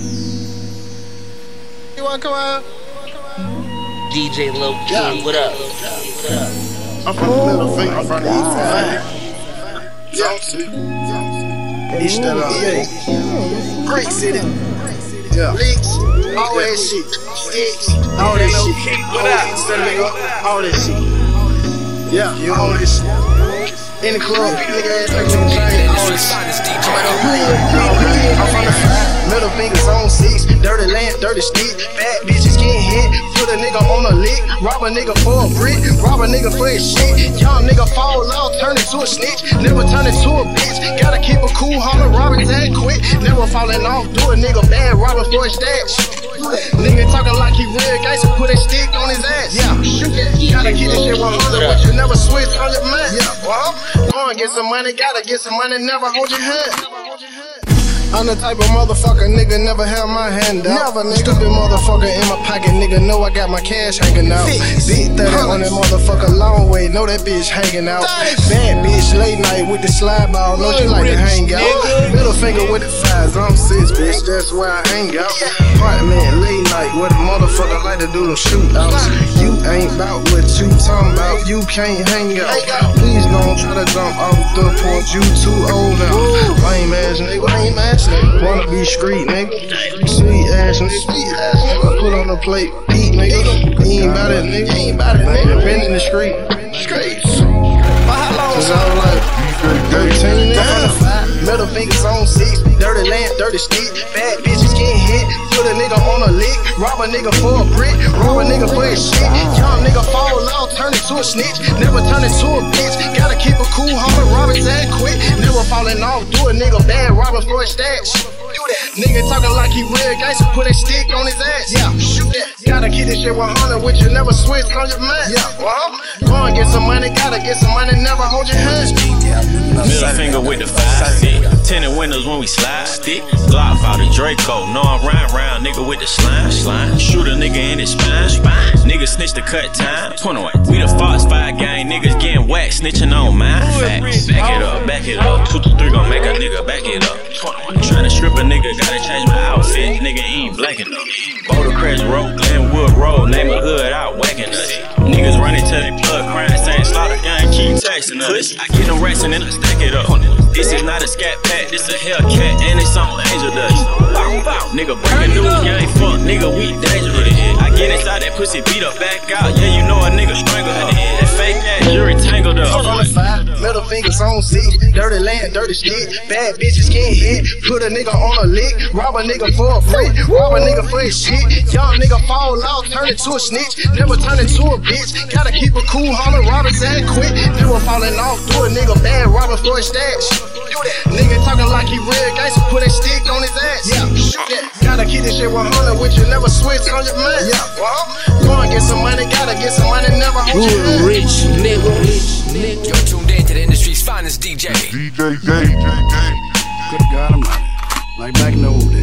You wanna come out? DJ Low Key, Yeah. what up? What up? I'm from the middle finger. I'm from the east side. East of the Great City. Yeah. Leaks. All that shit. Sticks. All that shit. All that All that shit. Yeah. All that shit. In the club, nigga ass like on chain. All this shit. I'm from the five, middle fingers on six, dirty land, dirty stick, Fat bitches getting hit, put a nigga on a lick, rob a nigga for a brick, rob a nigga for his shit, young nigga fall out, turn into a snitch, never turn into a bitch, gotta keep a cool holler, robbing that quick, never falling off, do a nigga bad, robbing for his stash. Nigga talking like he real gangsta, put a stick on his ass. Yeah, shoot that. Gotta keep this shit 100, but you never switch on your man. Yeah, well, go and get some money, gotta get some money, never hold your hand. I'm the type of motherfucker, nigga, never have my hand out. Never, nigga. Stupid motherfucker in my pocket, nigga, know I got my cash hanging out. Big 30 on that motherfucker, long way, know that bitch hanging out. Bad bitch, late night with the slide ball, know she like to hang out. Middle finger with the fives, I'm six, bitch, that's where I hang out. Apartment, night, where the motherfucker like to do them shootouts. You ain't bout what you talking about, you can't hang out. Please don't try to jump off the porch, you too old now. Lame ass nigga, lame ass nigga. Wanna be street nigga, sweet ass nigga. Sweet. Put on the plate, Pete nigga. He ain't bout it nigga, he ain't bout it nigga. Been in the street, streets. Since I was like 13 nigga. Middle fingers on six, dirty lamp, dirty stick. Bad bitches getting hit, put a nigga on a lick. Rob a nigga for a brick, rob a nigga for his shit. Young nigga fall out, turn into a snitch. Never turn into a bitch. Gotta keep a cool homie, robbing that quick. Never falling off, do a nigga bad, robbing for his that. Nigga talking like he real gangsta, put a stick on his ass. Yeah, shoot that. Gotta keep this shit 100 with you, never switch on your mind. Yeah, well, go and get some money, gotta get some money, never hold your hands. Middle finger with the five stick. Tinted windows when we slide. Stick. Glock out the Draco. Know I'm round round, nigga with the slime. Slime. Shoot a nigga in his spine. Spine. Nigga snitch the cut time. 21. We the Fox 5 gang. Niggas getting whacked. Snitching on mine. Facts. Back it up. Back it up. 2 to 3 gon' make a nigga back it up. 21. Tryna strip a nigga. Gotta change my outfit. Nigga ain't black enough. Boulder Crest Road. Glenwood Road. Name a hood out whacking us. Niggas running till they plug crying. Keep texting us. I get them racing and then I stack it up. This is not a scat pack, this a Hellcat, and it's on angel dust. Bow, bow. Nigga breaking news, you ain't fuck, nigga, we dangerous. I get inside that pussy, beat her back out, yeah, on six, dirty land, dirty stick, bad bitches getting hit, put a nigga on a lick, rob a nigga for a brick, rob a nigga for his shit, young nigga fall out, turn into a snitch, never turn into a bitch, gotta keep a cool holler, robbing that quick, never falling off, do a nigga bad, robbing for his stash. Nigga talking like he real gangsta, put a stick on his ass. Yeah, shoot that. Gotta keep this shit 100 with you, never switch on your man. Yeah, well, go and get some money, gotta get some money, never hold your. Rich nigga, rich nigga. You're tuned in to the industry's finest DJ. DJ Davy. Good God Almighty. Like back in the old days.